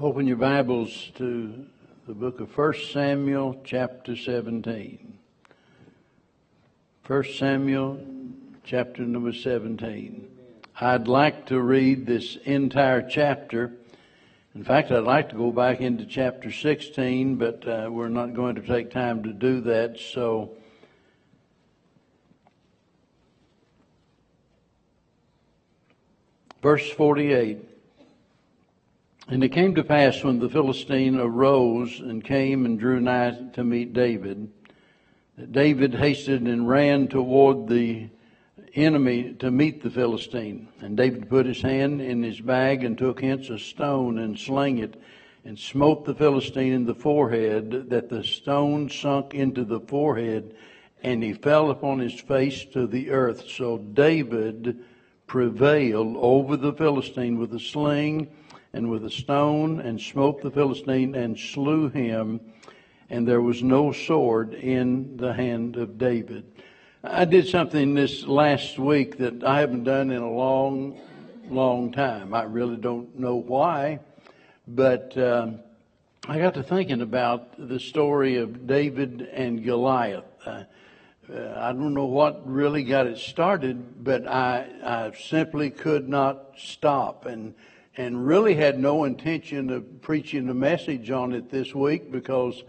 Open your Bibles to the book of 1 Samuel, chapter 17. 1 Samuel, chapter number 17. I'd like to read this entire chapter. In fact, I'd like to go back into chapter 16, but uh, we're not going to take time to do that, so. Verse 48. And it came to pass when the Philistine arose and came and drew nigh to meet David, that David hasted and ran toward the enemy to meet the Philistine. And David put his hand in his bag and took hence a stone and slang it and smote the Philistine in the forehead, that the stone sunk into the forehead, and he fell upon his face to the earth. So David prevailed over the Philistine with a sling and with a stone and smote the Philistine and slew him, and there was no sword in the hand of David. I did something this last week that I haven't done in a long, long time. I really don't know why, but um, I got to thinking about the story of David and Goliath. Uh, uh, I don't know what really got it started, but I, I simply could not stop. And and really had no intention of preaching a message on it this week because,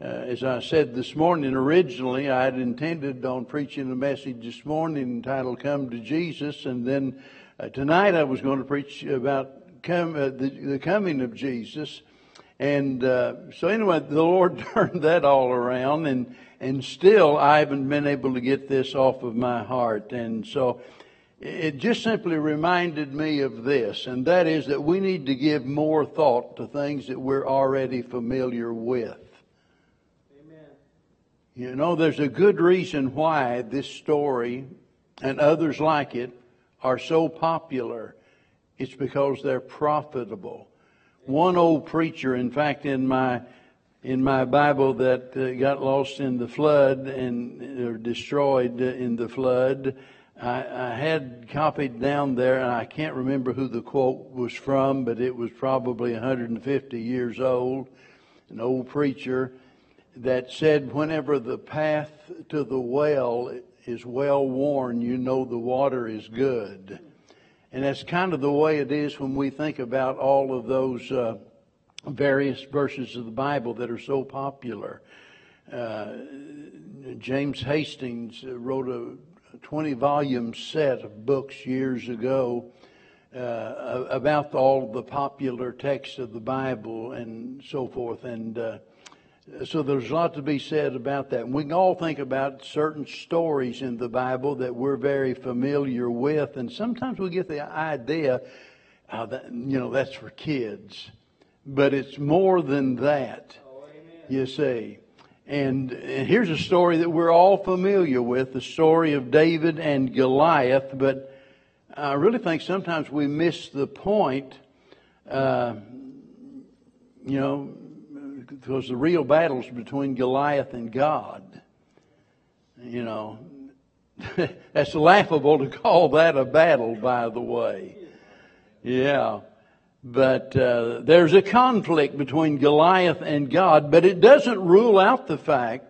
uh, as I said this morning, originally I had intended on preaching a message this morning entitled "Come to Jesus," and then uh, tonight I was going to preach about come, uh, the, the, coming of Jesus. And uh, so, anyway, the Lord turned that all around, and and still I haven't been able to get this off of my heart, and so it just simply reminded me of this, and that is that we need to give more thought to things that we're already familiar with. Amen. You know, there's a good reason why this story and others like it are so popular. It's because they're profitable. One old preacher, in fact, in my in my Bible that uh, got lost in the flood and or destroyed in the flood, I, I had copied down there, and I can't remember who the quote was from, but it was probably 150 years old, an old preacher that said, Whenever the path to the well is well worn, you know the water is good. And that's kind of the way it is when we think about all of those uh, various verses of the Bible that are so popular. Uh, James Hastings wrote a 20 volume set of books years ago uh, about all the popular texts of the Bible and so forth. And uh, so there's a lot to be said about that. And we can all think about certain stories in the Bible that we're very familiar with, and sometimes we get the idea, uh, that, you know, that's for kids. But it's more than that, oh, you see. And, and here's a story that we're all familiar with, the story of David and Goliath, but I really think sometimes we miss the point, uh, you know, because the real battle's between Goliath and God. You know, that's laughable to call that a battle, by the way. Yeah. But uh, there's a conflict between Goliath and God, but it doesn't rule out the fact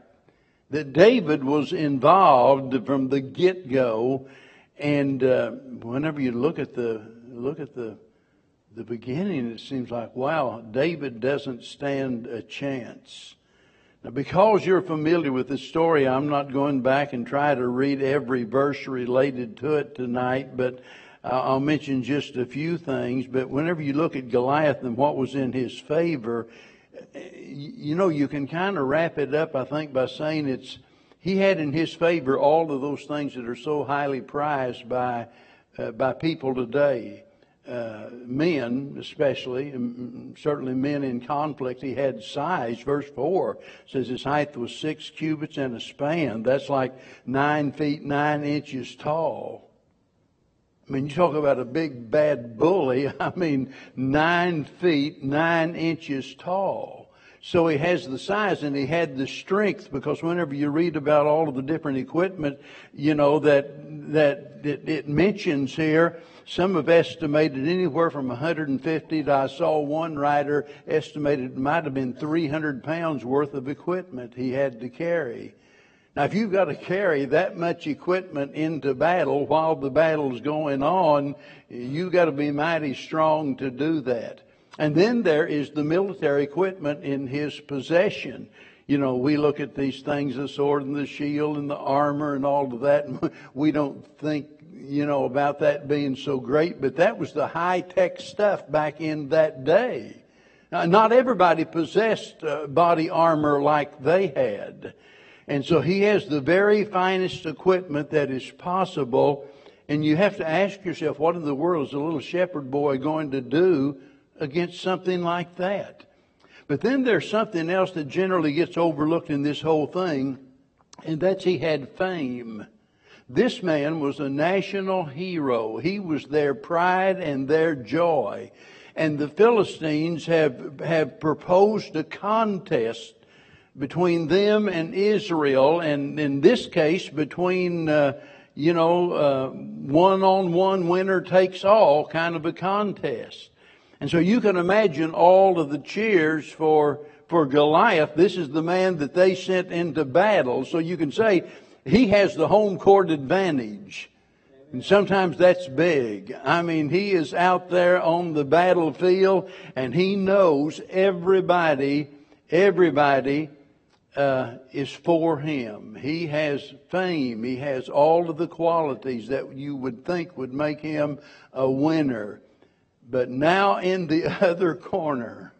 that David was involved from the get-go. And uh, whenever you look at the look at the the beginning, it seems like wow, David doesn't stand a chance. Now, because you're familiar with this story, I'm not going back and try to read every verse related to it tonight, but I'll mention just a few things, but whenever you look at Goliath and what was in his favor, you know, you can kind of wrap it up, I think, by saying it's, he had in his favor all of those things that are so highly prized by, uh, by people today. Uh, men, especially, certainly men in conflict, he had size. Verse 4 says his height was six cubits and a span. That's like nine feet, nine inches tall. I mean, you talk about a big bad bully. I mean, nine feet, nine inches tall. So he has the size and he had the strength because whenever you read about all of the different equipment, you know, that, that it, it mentions here, some have estimated anywhere from 150 to I saw one writer estimated it might have been 300 pounds worth of equipment he had to carry. Now, if you've got to carry that much equipment into battle while the battle's going on, you've got to be mighty strong to do that. And then there is the military equipment in his possession. You know, we look at these things, the sword and the shield and the armor and all of that, and we don't think, you know, about that being so great, but that was the high tech stuff back in that day. Now, not everybody possessed uh, body armor like they had. And so he has the very finest equipment that is possible. And you have to ask yourself, what in the world is a little shepherd boy going to do against something like that? But then there's something else that generally gets overlooked in this whole thing, and that's he had fame. This man was a national hero. He was their pride and their joy. And the Philistines have, have proposed a contest between them and Israel, and in this case, between, uh, you know, one on one winner takes all kind of a contest. And so you can imagine all of the cheers for, for Goliath. This is the man that they sent into battle. So you can say he has the home court advantage. And sometimes that's big. I mean, he is out there on the battlefield and he knows everybody, everybody uh, is for him. He has fame. He has all of the qualities that you would think would make him a winner. But now in the other corner,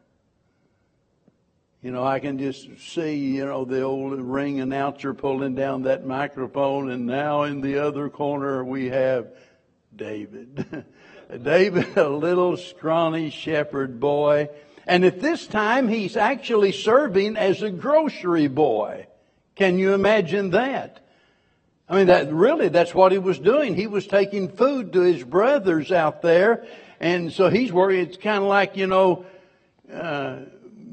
you know, I can just see, you know, the old ring announcer pulling down that microphone, and now in the other corner we have David. David, a little scrawny shepherd boy and at this time, he's actually serving as a grocery boy. Can you imagine that? I mean, that really, that's what he was doing. He was taking food to his brothers out there. And so he's worried. It's kind of like, you know, uh,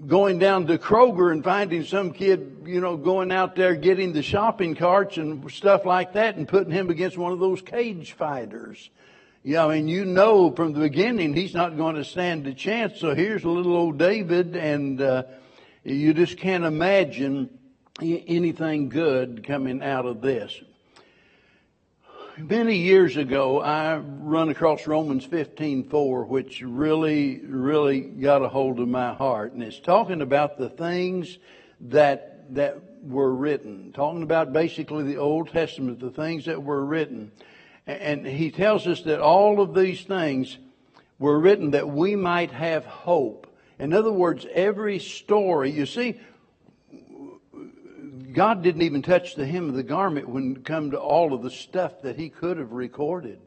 going down to Kroger and finding some kid, you know, going out there getting the shopping carts and stuff like that and putting him against one of those cage fighters. Yeah, I mean, you know from the beginning he's not going to stand a chance. So here's a little old David, and uh, you just can't imagine anything good coming out of this. Many years ago, I run across Romans 15:4, which really, really got a hold of my heart, and it's talking about the things that that were written, talking about basically the Old Testament, the things that were written. And he tells us that all of these things were written that we might have hope. In other words, every story, you see, God didn't even touch the hem of the garment when it come to all of the stuff that he could have recorded.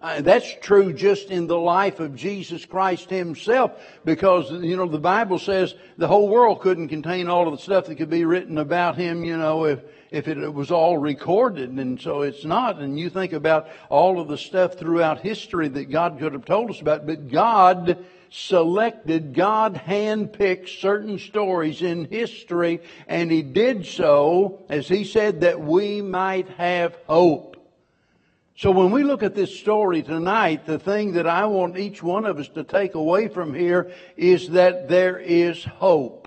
Uh, that's true just in the life of Jesus Christ himself because, you know, the Bible says the whole world couldn't contain all of the stuff that could be written about him, you know, if, if it was all recorded. And so it's not. And you think about all of the stuff throughout history that God could have told us about, but God selected, God handpicked certain stories in history, and He did so, as He said, that we might have hope. So when we look at this story tonight, the thing that I want each one of us to take away from here is that there is hope.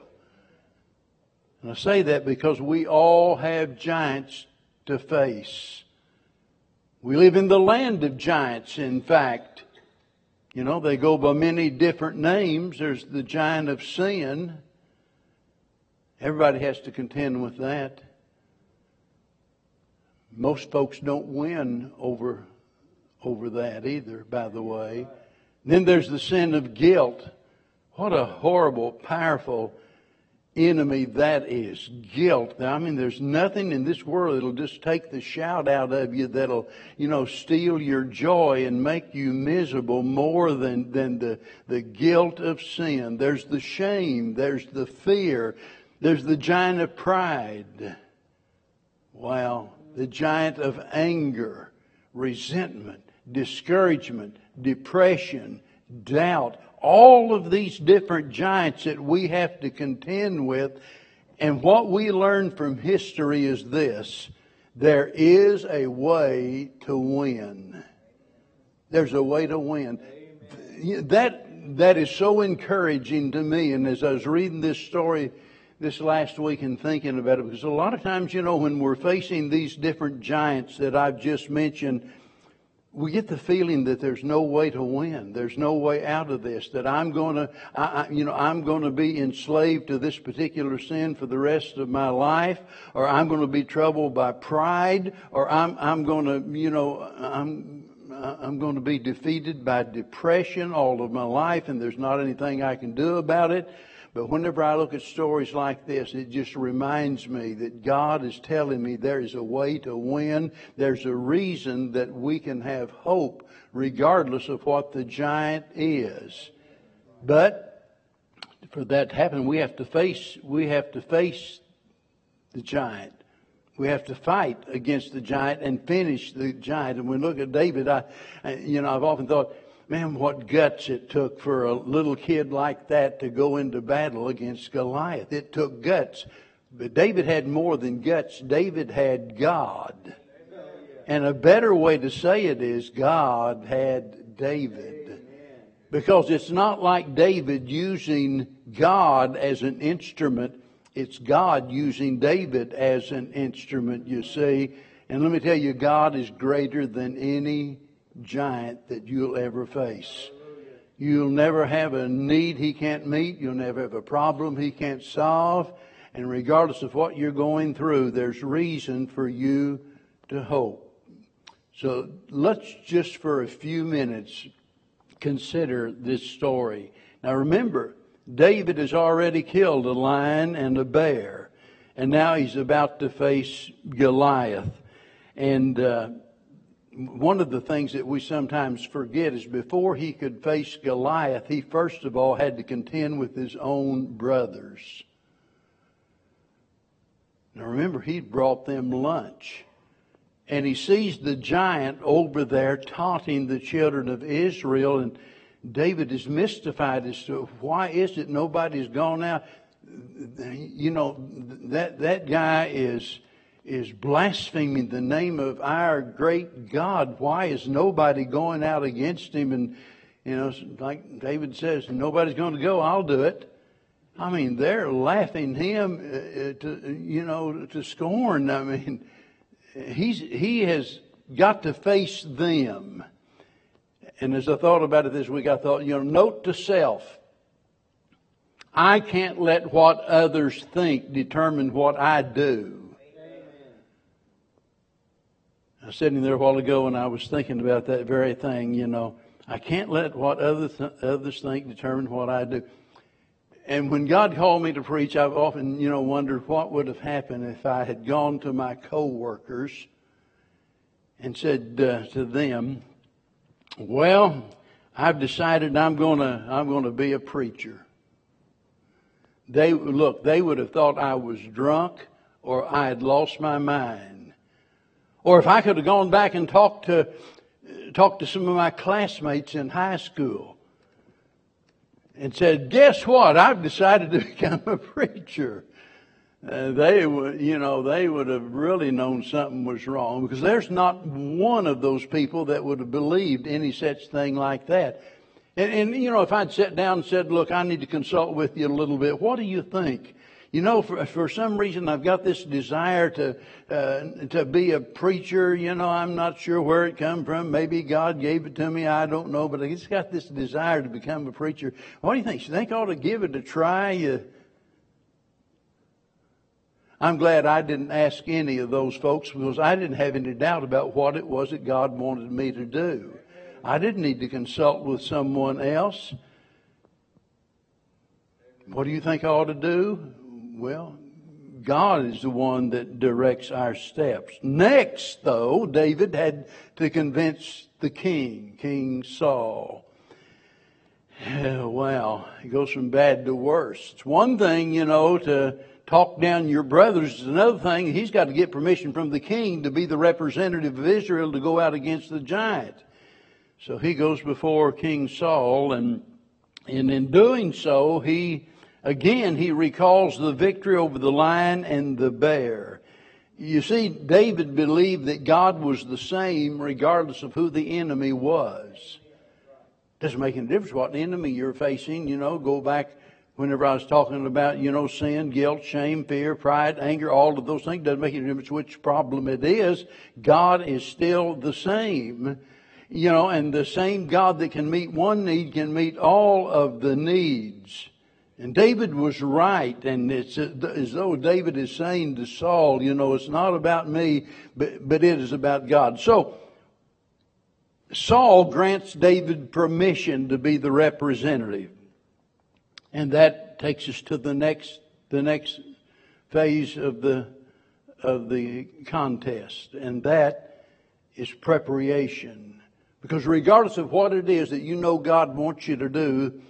And I say that because we all have giants to face. We live in the land of giants, in fact. You know, they go by many different names. There's the giant of sin. Everybody has to contend with that. Most folks don't win over, over that either, by the way. Then there's the sin of guilt. What a horrible, powerful enemy that is. Guilt. I mean, there's nothing in this world that'll just take the shout out of you that'll, you know, steal your joy and make you miserable more than, than the, the guilt of sin. There's the shame. There's the fear. There's the giant of pride. Wow the giant of anger, resentment, discouragement, depression, doubt, all of these different giants that we have to contend with. And what we learn from history is this there is a way to win. There's a way to win. That, that is so encouraging to me. And as I was reading this story this last week and thinking about it, because a lot of times, you know, when we're facing these different giants that I've just mentioned, we get the feeling that there's no way to win. There's no way out of this. That I'm going to, I, you know, I'm going to be enslaved to this particular sin for the rest of my life, or I'm going to be troubled by pride, or I'm, I'm going to, you know, I'm, I'm going to be defeated by depression all of my life, and there's not anything I can do about it. But whenever I look at stories like this, it just reminds me that God is telling me there is a way to win. There's a reason that we can have hope regardless of what the giant is. But for that to happen, we have to face, we have to face the giant. We have to fight against the giant and finish the giant. And when we look at David, I, you know, I've often thought, Man, what guts it took for a little kid like that to go into battle against Goliath. It took guts. But David had more than guts. David had God. And a better way to say it is God had David. Because it's not like David using God as an instrument. It's God using David as an instrument, you see. And let me tell you, God is greater than any giant that you'll ever face. You'll never have a need he can't meet. You'll never have a problem he can't solve. And regardless of what you're going through, there's reason for you to hope. So let's just for a few minutes consider this story. Now remember, David has already killed a lion and a bear, and now he's about to face Goliath. And uh, one of the things that we sometimes forget is before he could face Goliath, he first of all had to contend with his own brothers. Now remember, he brought them lunch. And he sees the giant over there taunting the children of Israel. And David is mystified as to why is it nobody's gone out. You know, that, that guy is is blaspheming the name of our great God. Why is nobody going out against him? And, you know, like David says, nobody's going to go, I'll do it. I mean, they're laughing him uh, uh, to, you know, to scorn. I mean, he's, he has got to face them. And as I thought about it this week, I thought, you know, note to self. I can't let what others think determine what I do. I was sitting there a while ago and I was thinking about that very thing. You know, I can't let what others, others think determine what I do. And when God called me to preach, I've often, you know, wondered what would have happened if I had gone to my coworkers and said uh, to them, "Well, I've decided I'm going to I'm going to be a preacher." They look, they would have thought I was drunk or I had lost my mind. Or if I could have gone back and talked to, talked to some of my classmates in high school and said, guess what? I've decided to become a preacher. Uh, they would, you know, they would have really known something was wrong because there's not one of those people that would have believed any such thing like that. And, and, you know, if I'd sat down and said, look, I need to consult with you a little bit, what do you think? You know, for, for some reason, I've got this desire to uh, to be a preacher. You know, I'm not sure where it come from. Maybe God gave it to me. I don't know, but I just got this desire to become a preacher. What do you think? You think I ought to give it a try? You, I'm glad I didn't ask any of those folks because I didn't have any doubt about what it was that God wanted me to do. I didn't need to consult with someone else. What do you think I ought to do? Well, God is the one that directs our steps. Next, though, David had to convince the king, King Saul. Well, it goes from bad to worse. It's one thing, you know, to talk down your brothers. It's another thing, he's got to get permission from the king to be the representative of Israel to go out against the giant. So he goes before King Saul, and, and in doing so, he Again, he recalls the victory over the lion and the bear. You see, David believed that God was the same regardless of who the enemy was. Doesn't make any difference what enemy you're facing. You know, go back whenever I was talking about, you know, sin, guilt, shame, fear, pride, anger, all of those things. Doesn't make any difference which problem it is. God is still the same. You know, and the same God that can meet one need can meet all of the needs. And David was right, and it's as though David is saying to Saul, you know, it's not about me, but, but it is about God. So, Saul grants David permission to be the representative. And that takes us to the next, the next phase of the, of the contest. And that is preparation. Because regardless of what it is that you know God wants you to do,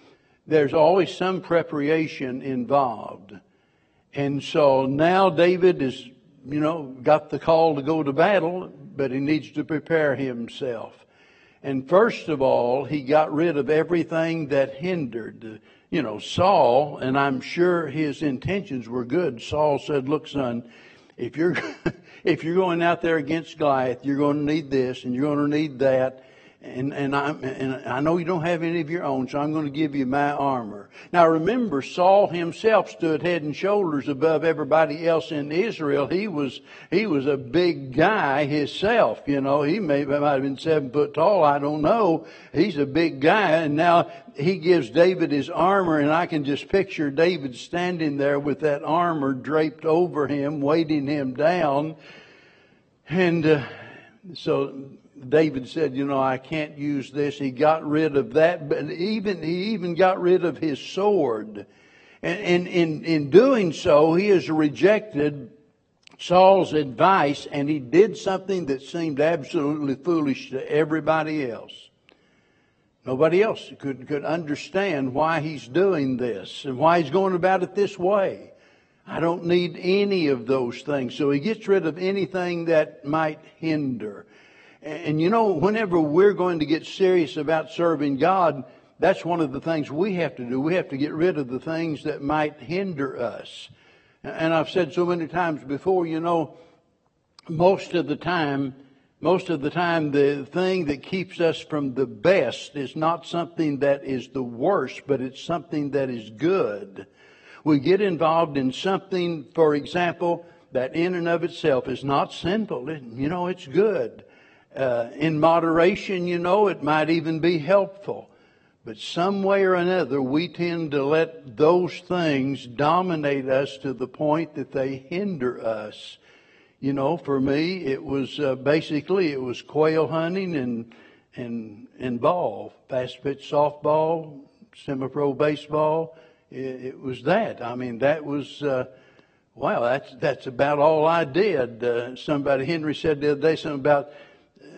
there's always some preparation involved. And so now David is, you know, got the call to go to battle, but he needs to prepare himself. And first of all, he got rid of everything that hindered. You know, Saul, and I'm sure his intentions were good. Saul said, look, son, if you're, if you're going out there against Goliath, you're going to need this and you're going to need that and, and, I, and I know you don't have any of your own, so I'm going to give you my armor. Now remember, Saul himself stood head and shoulders above everybody else in Israel. He was, he was a big guy himself, you know. He may, might have been seven foot tall, I don't know. He's a big guy, and now he gives David his armor, and I can just picture David standing there with that armor draped over him, weighting him down. And, uh, so David said, you know, I can't use this. He got rid of that, but even, he even got rid of his sword. And in, in doing so, he has rejected Saul's advice and he did something that seemed absolutely foolish to everybody else. Nobody else could, could understand why he's doing this and why he's going about it this way. I don't need any of those things. So he gets rid of anything that might hinder. And you know, whenever we're going to get serious about serving God, that's one of the things we have to do. We have to get rid of the things that might hinder us. And I've said so many times before, you know, most of the time, most of the time, the thing that keeps us from the best is not something that is the worst, but it's something that is good. We get involved in something, for example, that in and of itself is not sinful. you know, it's good. Uh, in moderation, you know, it might even be helpful. But some way or another, we tend to let those things dominate us to the point that they hinder us. You know, for me, it was uh, basically it was quail hunting and and and ball, fast pitch softball, semi-pro baseball. It, it was that. I mean, that was. Uh, wow, that's that's about all I did. Uh, somebody Henry said the other day something about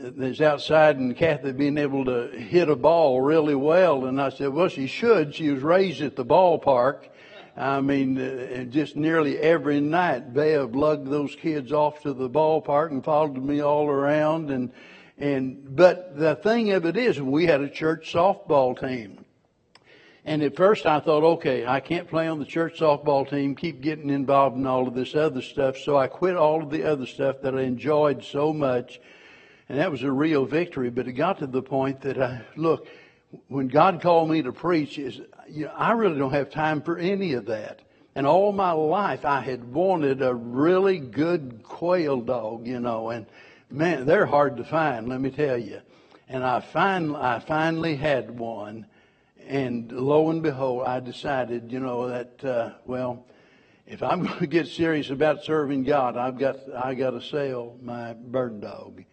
that's outside and Kathy being able to hit a ball really well. And I said, well, she should. She was raised at the ballpark. I mean, uh, just nearly every night, Bev lugged those kids off to the ballpark and followed me all around. And, and, but the thing of it is, we had a church softball team. And at first I thought, okay, I can't play on the church softball team, keep getting involved in all of this other stuff. So I quit all of the other stuff that I enjoyed so much and that was a real victory. But it got to the point that I, look, when God called me to preach, is you know, I really don't have time for any of that. And all my life I had wanted a really good quail dog, you know, and man, they're hard to find, let me tell you. And I finally, I finally had one, and lo and behold, I decided, you know, that uh, well, if I'm going to get serious about serving God, I've got I got to sell my bird dog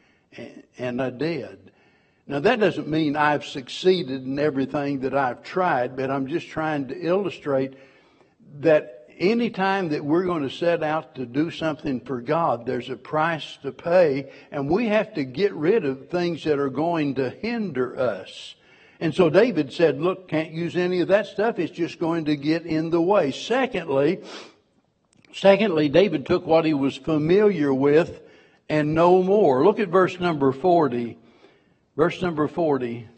and I did. Now that doesn't mean I've succeeded in everything that I've tried, but I'm just trying to illustrate that any time that we're going to set out to do something for God, there's a price to pay, and we have to get rid of things that are going to hinder us. And so David said, look, can't use any of that stuff. It's just going to get in the way. Secondly, secondly, David took what he was familiar with and no more. Look at verse number 40. Verse number 40.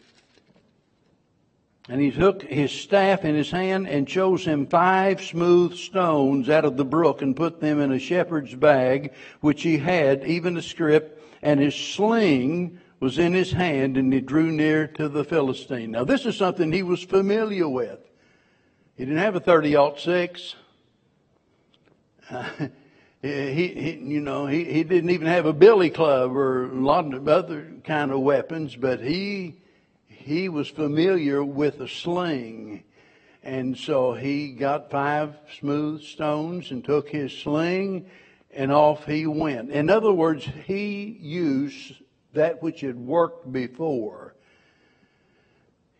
And he took his staff in his hand and chose him five smooth stones out of the brook and put them in a shepherd's bag, which he had, even a scrip, and his sling was in his hand, and he drew near to the Philistine. Now, this is something he was familiar with. He didn't have a 30 six. He, he, you know, he, he didn't even have a billy club or a lot of other kind of weapons, but he he was familiar with a sling. And so he got five smooth stones and took his sling and off he went. In other words, he used that which had worked before.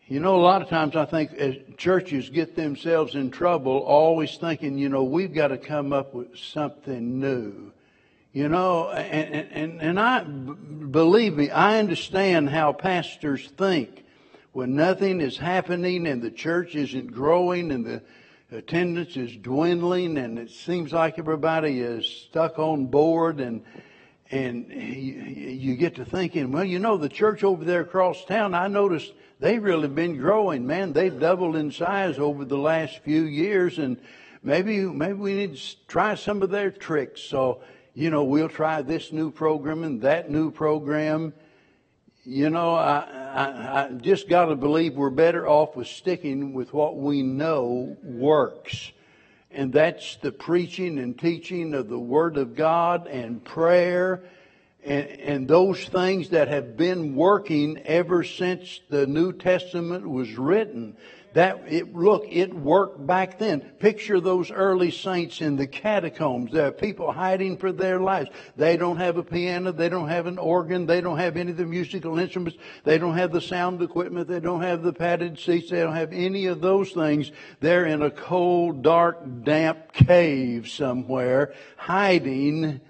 You know, a lot of times I think churches get themselves in trouble, always thinking, you know, we've got to come up with something new. You know, and, and, and I, believe me, I understand how pastors think when nothing is happening and the church isn't growing and the attendance is dwindling and it seems like everybody is stuck on board and and you, get to thinking, well, you know, the church over there across town, I noticed they've really been growing. Man, they've doubled in size over the last few years, and maybe maybe we need to try some of their tricks. So, you know, we'll try this new program and that new program, you know, I, I, I just got to believe we're better off with sticking with what we know works. And that's the preaching and teaching of the Word of God and prayer and, and those things that have been working ever since the New Testament was written. That it look, it worked back then. Picture those early saints in the catacombs. There are people hiding for their lives. They don't have a piano, they don't have an organ, they don't have any of the musical instruments, they don't have the sound equipment, they don't have the padded seats, they don't have any of those things. They're in a cold, dark, damp cave somewhere, hiding,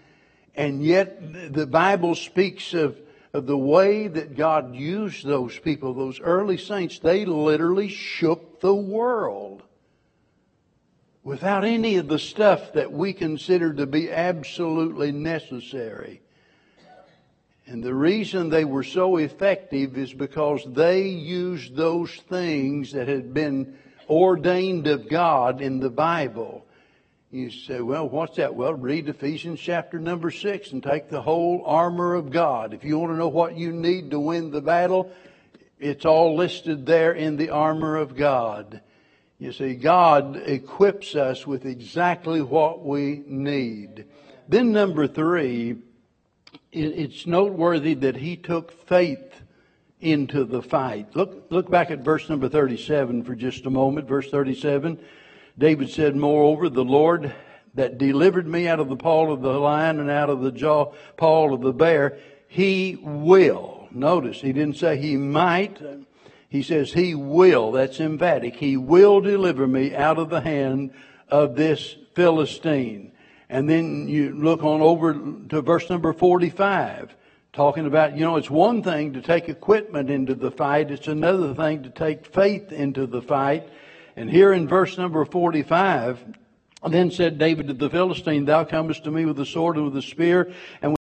and yet the Bible speaks of of the way that God used those people, those early saints, they literally shook the world without any of the stuff that we consider to be absolutely necessary. And the reason they were so effective is because they used those things that had been ordained of God in the Bible you say, well, what's that? Well, read Ephesians chapter number six and take the whole armor of God. If you want to know what you need to win the battle, it's all listed there in the armor of God. You see, God equips us with exactly what we need. Then number three, it's noteworthy that he took faith into the fight. Look, look back at verse number 37 for just a moment. Verse 37. David said, Moreover, the Lord that delivered me out of the paw of the lion and out of the jaw, paw of the bear, he will. Notice, he didn't say he might. He says he will. That's emphatic. He will deliver me out of the hand of this Philistine. And then you look on over to verse number 45, talking about, you know, it's one thing to take equipment into the fight. It's another thing to take faith into the fight. And here in verse number 45, then said David to the Philistine, Thou comest to me with the sword and with the spear, and with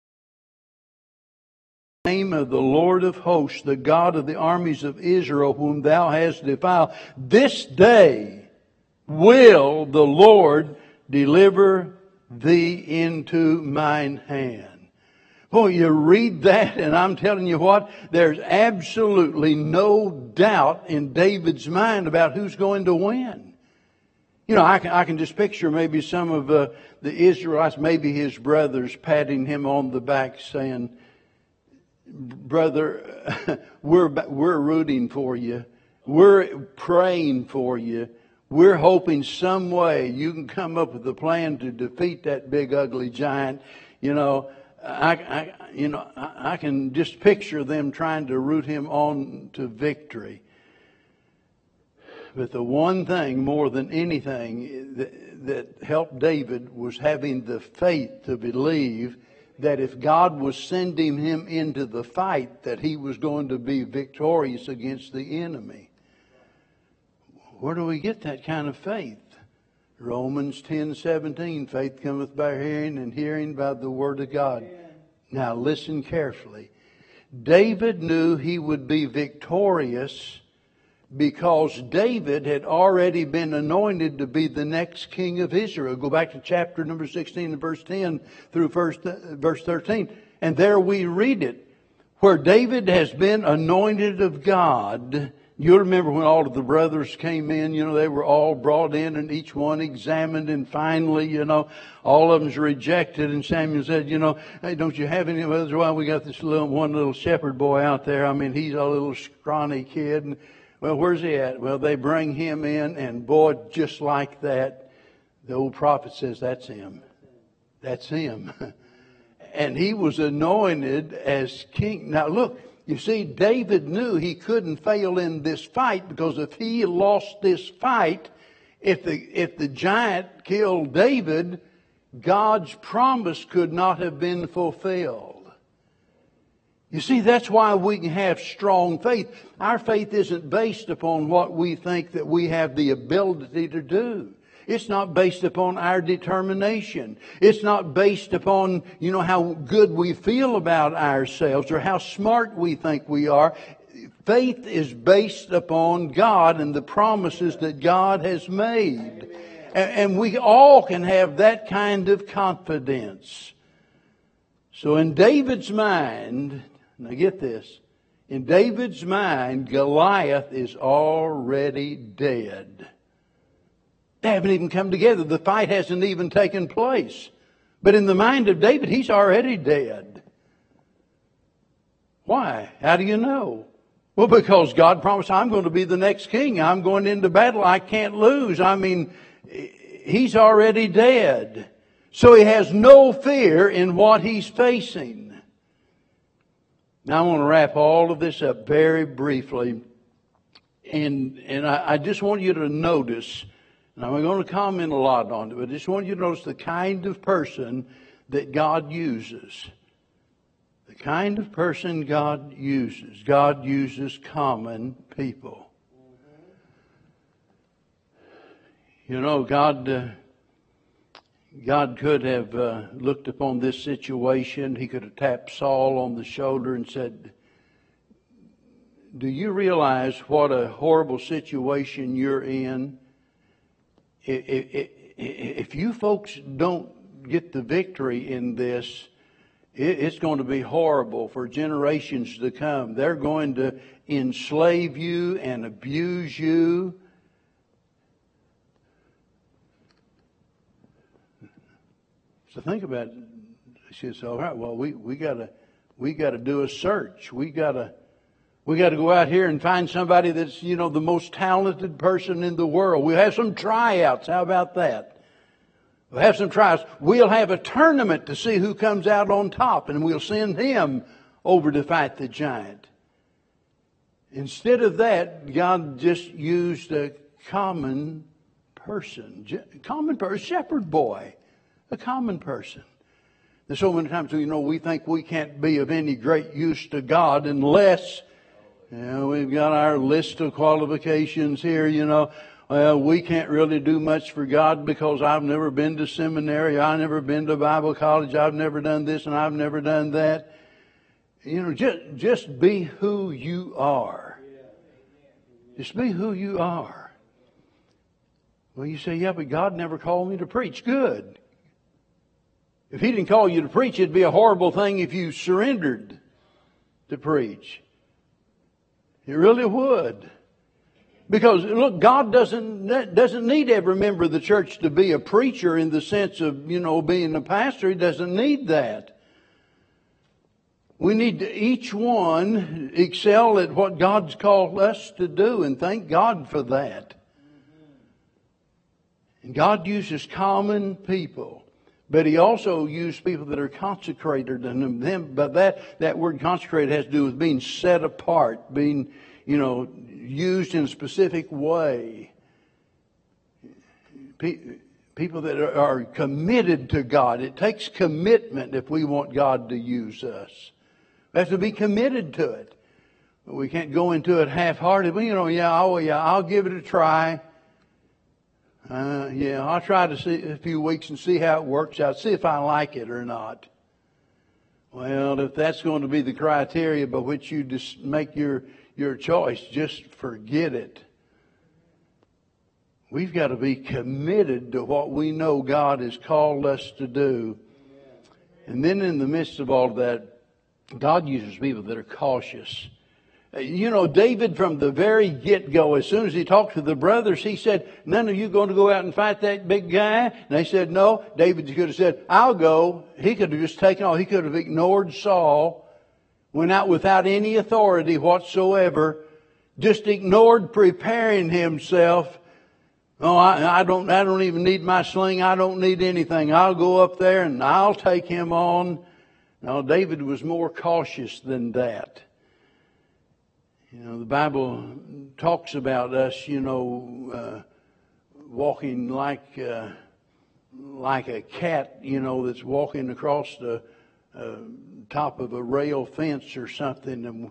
the name of the Lord of hosts, the God of the armies of Israel, whom thou hast defiled. This day will the Lord deliver thee into mine hand. Boy, you read that and I'm telling you what, there's absolutely no doubt in David's mind about who's going to win. You know, I can, I can just picture maybe some of uh, the Israelites, maybe his brothers, patting him on the back saying, brother, we're, we're rooting for you. We're praying for you. We're hoping some way you can come up with a plan to defeat that big ugly giant. You know, I, I, you know, I, I can just picture them trying to root him on to victory. But the one thing more than anything that, that helped David was having the faith to believe that if God was sending him into the fight, that he was going to be victorious against the enemy. Where do we get that kind of faith? Romans 10 17, faith cometh by hearing, and hearing by the word of God. Now listen carefully. David knew he would be victorious because David had already been anointed to be the next king of Israel. Go back to chapter number 16 and verse 10 through first, uh, verse 13. And there we read it, where David has been anointed of God. You remember when all of the brothers came in, you know, they were all brought in and each one examined and finally, you know, all of them's rejected and Samuel said, you know, hey, don't you have any others? Well, we got this little, one little shepherd boy out there. I mean, he's a little scrawny kid. And, well, where's he at? Well, they bring him in, and boy, just like that, the old prophet says, That's him. That's him. and he was anointed as king. Now, look, you see, David knew he couldn't fail in this fight because if he lost this fight, if the, if the giant killed David, God's promise could not have been fulfilled. You see, that's why we can have strong faith. Our faith isn't based upon what we think that we have the ability to do. It's not based upon our determination. It's not based upon, you know, how good we feel about ourselves or how smart we think we are. Faith is based upon God and the promises that God has made. And we all can have that kind of confidence. So in David's mind, now get this. In David's mind, Goliath is already dead. They haven't even come together. The fight hasn't even taken place. But in the mind of David, he's already dead. Why? How do you know? Well, because God promised I'm going to be the next king. I'm going into battle. I can't lose. I mean, he's already dead. So he has no fear in what he's facing. Now I want to wrap all of this up very briefly. And, and I, I just want you to notice, and I'm going to comment a lot on it, but I just want you to notice the kind of person that God uses. The kind of person God uses. God uses common people. You know, God, uh, God could have uh, looked upon this situation. He could have tapped Saul on the shoulder and said, Do you realize what a horrible situation you're in? If you folks don't get the victory in this, it's going to be horrible for generations to come. They're going to enslave you and abuse you So think about it. She said, all right, well, we, we gotta, we gotta do a search. We gotta, we gotta go out here and find somebody that's, you know, the most talented person in the world. We'll have some tryouts. How about that? We'll have some tryouts. We'll have a tournament to see who comes out on top and we'll send him over to fight the giant. Instead of that, God just used a common person, common person, A shepherd boy a common person. There's so many times, you know, we think we can't be of any great use to God unless, know, we've got our list of qualifications here, you know. Well, we can't really do much for God because I've never been to seminary, I've never been to Bible college, I've never done this and I've never done that. You know, just, just be who you are. Just be who you are. Well, you say, yeah, but God never called me to preach. Good. If he didn't call you to preach, it'd be a horrible thing if you surrendered to preach. It really would. Because look, God doesn't doesn't need every member of the church to be a preacher in the sense of you know being a pastor. He doesn't need that. We need to each one excel at what God's called us to do, and thank God for that. And God uses common people. But he also used people that are consecrated and them, but that, that word consecrated has to do with being set apart, being, you know, used in a specific way. People that are committed to God. It takes commitment if we want God to use us. We have to be committed to it. We can't go into it half-hearted. Well, you know, yeah, oh, yeah, I'll give it a try. Uh, yeah, I'll try to see a few weeks and see how it works out, see if I like it or not. Well, if that's going to be the criteria by which you just make your, your choice. Just forget it. We've got to be committed to what we know God has called us to do. And then in the midst of all of that, God uses people that are cautious. You know, David from the very get-go, as soon as he talked to the brothers, he said, none of you going to go out and fight that big guy? And they said, no. David could have said, I'll go. He could have just taken off. He could have ignored Saul, went out without any authority whatsoever, just ignored preparing himself. Oh, I, I don't, I don't even need my sling. I don't need anything. I'll go up there and I'll take him on. Now, David was more cautious than that. You know, the Bible talks about us, you know, uh, walking like uh, like a cat, you know, that's walking across the uh, top of a rail fence or something, and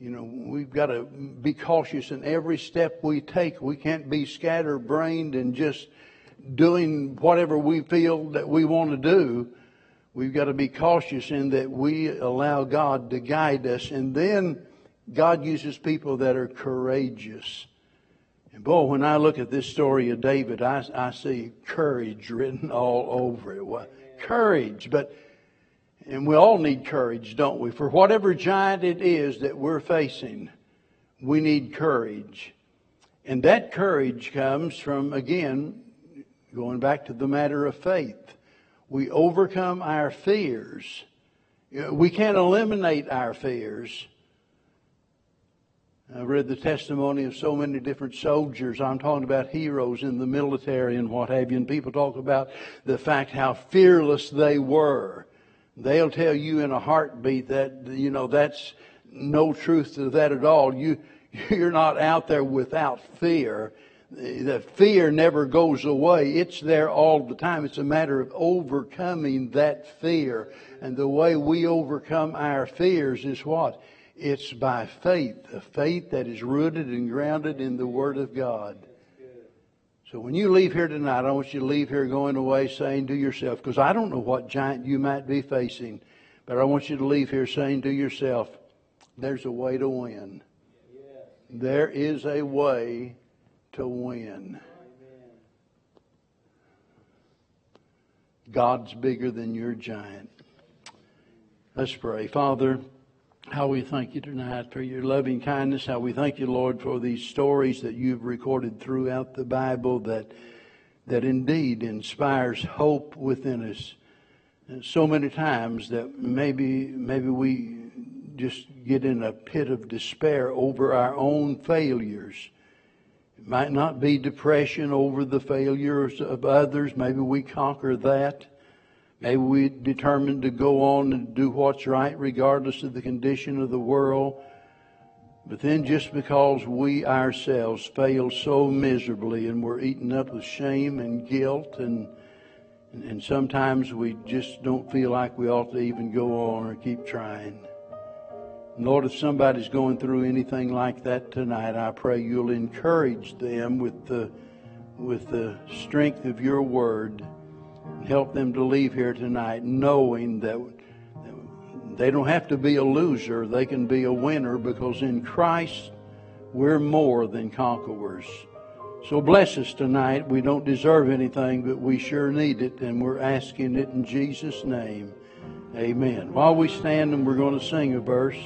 you know, we've got to be cautious in every step we take. We can't be scatterbrained and just doing whatever we feel that we want to do. We've got to be cautious in that we allow God to guide us, and then God uses people that are courageous. And boy, when I look at this story of David, I, I see courage written all over it. Well, courage, but, and we all need courage, don't we? For whatever giant it is that we're facing, we need courage. And that courage comes from, again, going back to the matter of faith. We overcome our fears. We can't eliminate our fears I've read the testimony of so many different soldiers. I'm talking about heroes in the military and what have you. And people talk about the fact how fearless they were. They'll tell you in a heartbeat that, you know, that's no truth to that at all. You, you're not out there without fear. The fear never goes away. It's there all the time. It's a matter of overcoming that fear. And the way we overcome our fears is what? It's by faith, a faith that is rooted and grounded in the Word of God. So when you leave here tonight, I want you to leave here going away saying to yourself, because I don't know what giant you might be facing, but I want you to leave here saying to yourself, there's a way to win. There is a way to win. God's bigger than your giant. Let's pray. Father, how we thank you tonight for your loving kindness. How we thank you, Lord, for these stories that you've recorded throughout the Bible that, that indeed inspires hope within us. And so many times that maybe, maybe we just get in a pit of despair over our own failures. It might not be depression over the failures of others. Maybe we conquer that. Maybe we determined to go on and do what's right regardless of the condition of the world. But then just because we ourselves fail so miserably and we're eaten up with shame and guilt and and sometimes we just don't feel like we ought to even go on or keep trying. Lord, if somebody's going through anything like that tonight, I pray you'll encourage them with the with the strength of your word help them to leave here tonight knowing that they don't have to be a loser, they can be a winner because in Christ we're more than conquerors. So bless us tonight. We don't deserve anything, but we sure need it, and we're asking it in Jesus' name. Amen. While we stand and we're going to sing a verse.